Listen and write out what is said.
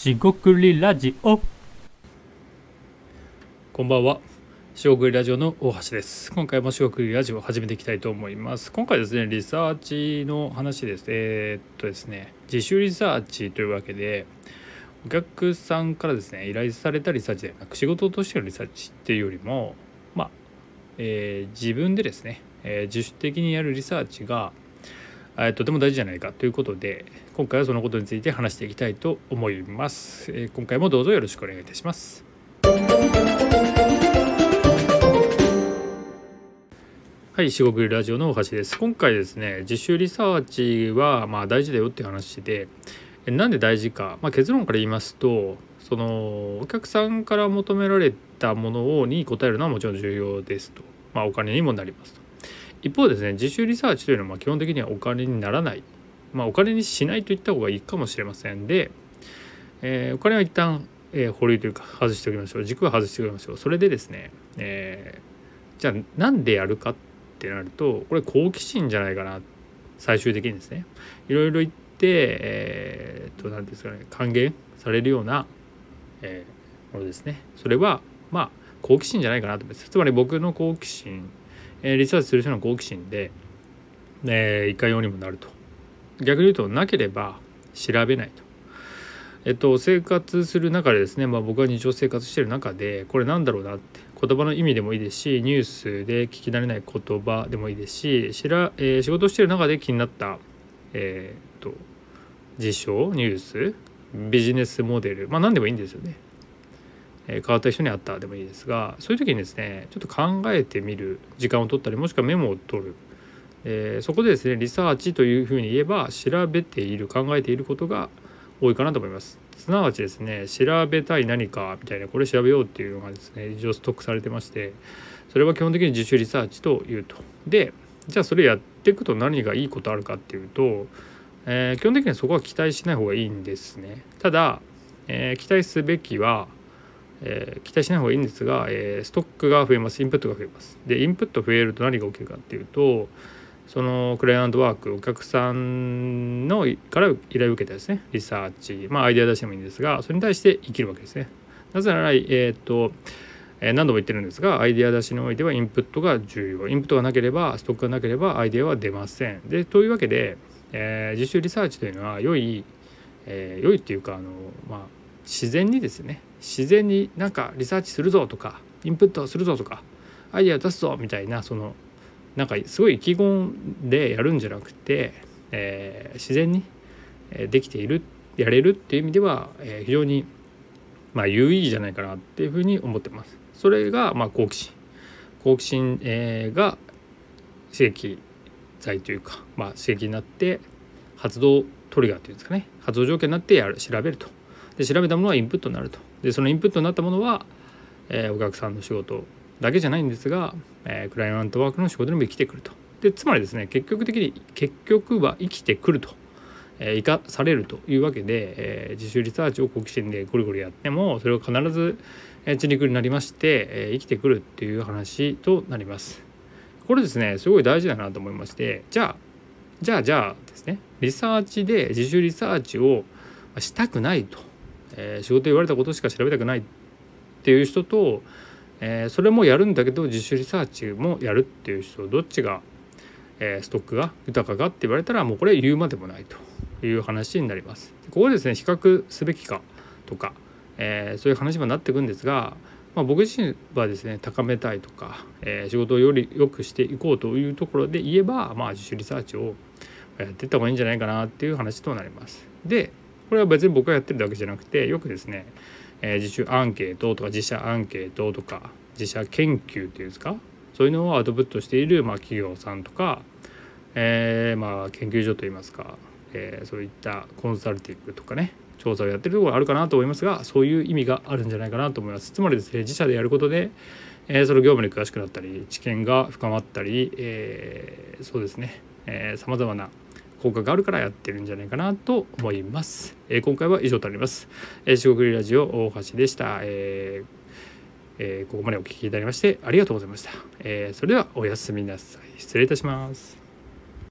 しごくりラジオ。こんばんは。しごくりラジオの大橋です。今回もしごくりラジオを始めていきたいと思います。今回ですねリサーチの話です。えー、っとですね自主リサーチというわけでお客さんからですね依頼されたリサーチではなく仕事としてのリサーチっていうよりもまあ、えー、自分でですね、えー、自主的にやるリサーチがえとても大事じゃないかということで今回はそのことについて話していきたいと思います、えー、今回もどうぞよろしくお願いいたします。はい四国ラジオの大橋です。今回ですね自主リサーチはまあ大事だよっていう話でなんで大事か、まあ、結論から言いますとそのお客さんから求められたものに答えるのはもちろん重要ですと、まあ、お金にもなりますと。一方ですね自主リサーチというのは基本的にはお金にならない、まあ、お金にしないと言った方がいいかもしれません。で、えー、お金は一旦、えー、保留というか外しておきましょう。軸は外しておきましょう。それでですね、えー、じゃあなんでやるかってなるとこれ好奇心じゃないかな。最終的にですね。いろいろ言ってえー、っと何ですかね還元されるような、えー、ものですね。それはまあ好奇心じゃないかなと思います。つまり僕の好奇心えー、リサーチする人の好奇心で、えー、いかようにもなると逆に言うとなければ調べないと。えっと、生活する中でですね、まあ、僕は日常生活してる中でこれなんだろうなって言葉の意味でもいいですしニュースで聞き慣れない言葉でもいいですししら、えー、仕事してる中で気になった、えー、っと事象ニュースビジネスモデルまあ何でもいいんですよね。え変わった人に会ったでもいいですがそういう時にですねちょっと考えてみる時間を取ったりもしくはメモを取る、えー、そこでですねリサーチというふうに言えば調べている考えていることが多いかなと思います。すなわちですね調べたい何かみたいなこれ調べようっていうのがですね一応ストックされてましてそれは基本的に自主リサーチというと。でじゃあそれやっていくと何がいいことあるかっていうと、えー、基本的にはそこは期待しない方がいいんですね。ただ、えー、期待すべきはえー、期待しない方がいいんですが、えー、ストックが増えます。インプットが増えます。でインプット増えると何が起きるかっていうとそのクライアントワークお客さんのから依頼を受けたですねリサーチ。まあアイデア出してもいいんですがそれに対して生きるわけですね。なぜならえっ、と何度も言ってるんですがアイデア出しにおいてはインプットが重要。インプットがなければストックがなければアイデアは出ません。でというわけで、えー、自主リサーチというのは良い、えー、良いっていうかあのまあ自然にですね自然になんかリサーチするぞとかインプットするぞとかアイデア出すぞみたいなそのなんかすごい意気込んでやるんじゃなくて、えー、自然にできているやれるっていう意味では、えー、非常にまあ有意義じゃないかなっていうふうに思ってます。それがまあ好奇心。好奇心、えー、が刺激剤というか、まあ、刺激になって発動トリガーというんですかね。発動条件になってやる調べると。で調べたものはインプットになると。でそのインプットになったものは、えー、お客さんの仕事だけじゃないんですが、えー、クライアントワークの仕事にも生きてくると。でつまりですね結局的に結局は生きてくると、えー、生かされるというわけで、えー、自主リサーチを好奇心でゴリゴリやってもそれは必ず血肉になりまして、えー、生きてくるっていう話となります。これですねすごい大事だなと思いましてじゃあじゃあじゃあですねリサーチで自主リサーチをしたくないと。えー、仕事言われたことしか調べたくないっていう人と、えー、それもやるんだけど自主リサーチもやるっていう人どっちが、えー、ストックが豊かかって言われたらもうこれ言うまでもないという話になります。ここですね比較すべきかとか、えそういう話になっていくんですが、まあ、僕自身はですね高めたいとか、え仕事をより良くしていこうというところで言えば、まあ、自主リサーチをやっていった方がいいんじゃないかなっていう話となります。でこれは別に僕がやってるだけじゃなくてよくですね、えー、自主アンケートとか自社アンケートとか自社研究っていうんですか？そういうのをアウトプットしている、まあ、企業さんとか、えー、まあ研究所といいますか、えー、そういったコンサルティングとかね調査をやってるところあるかなと思いますがそういう意味があるんじゃないかなと思います。つまりですね自社でやることで、えー、その業務に詳しくなったり知見が深まったり、えー、そうですねさまざまな効果があるからやってるんじゃないかなと思います。えー、今回は以上となります。えー、四国ラジオ大橋でした。えーえー、ここまでお聞きいただきましてありがとうございました。えー、それではおやすみなさい。失礼いたします。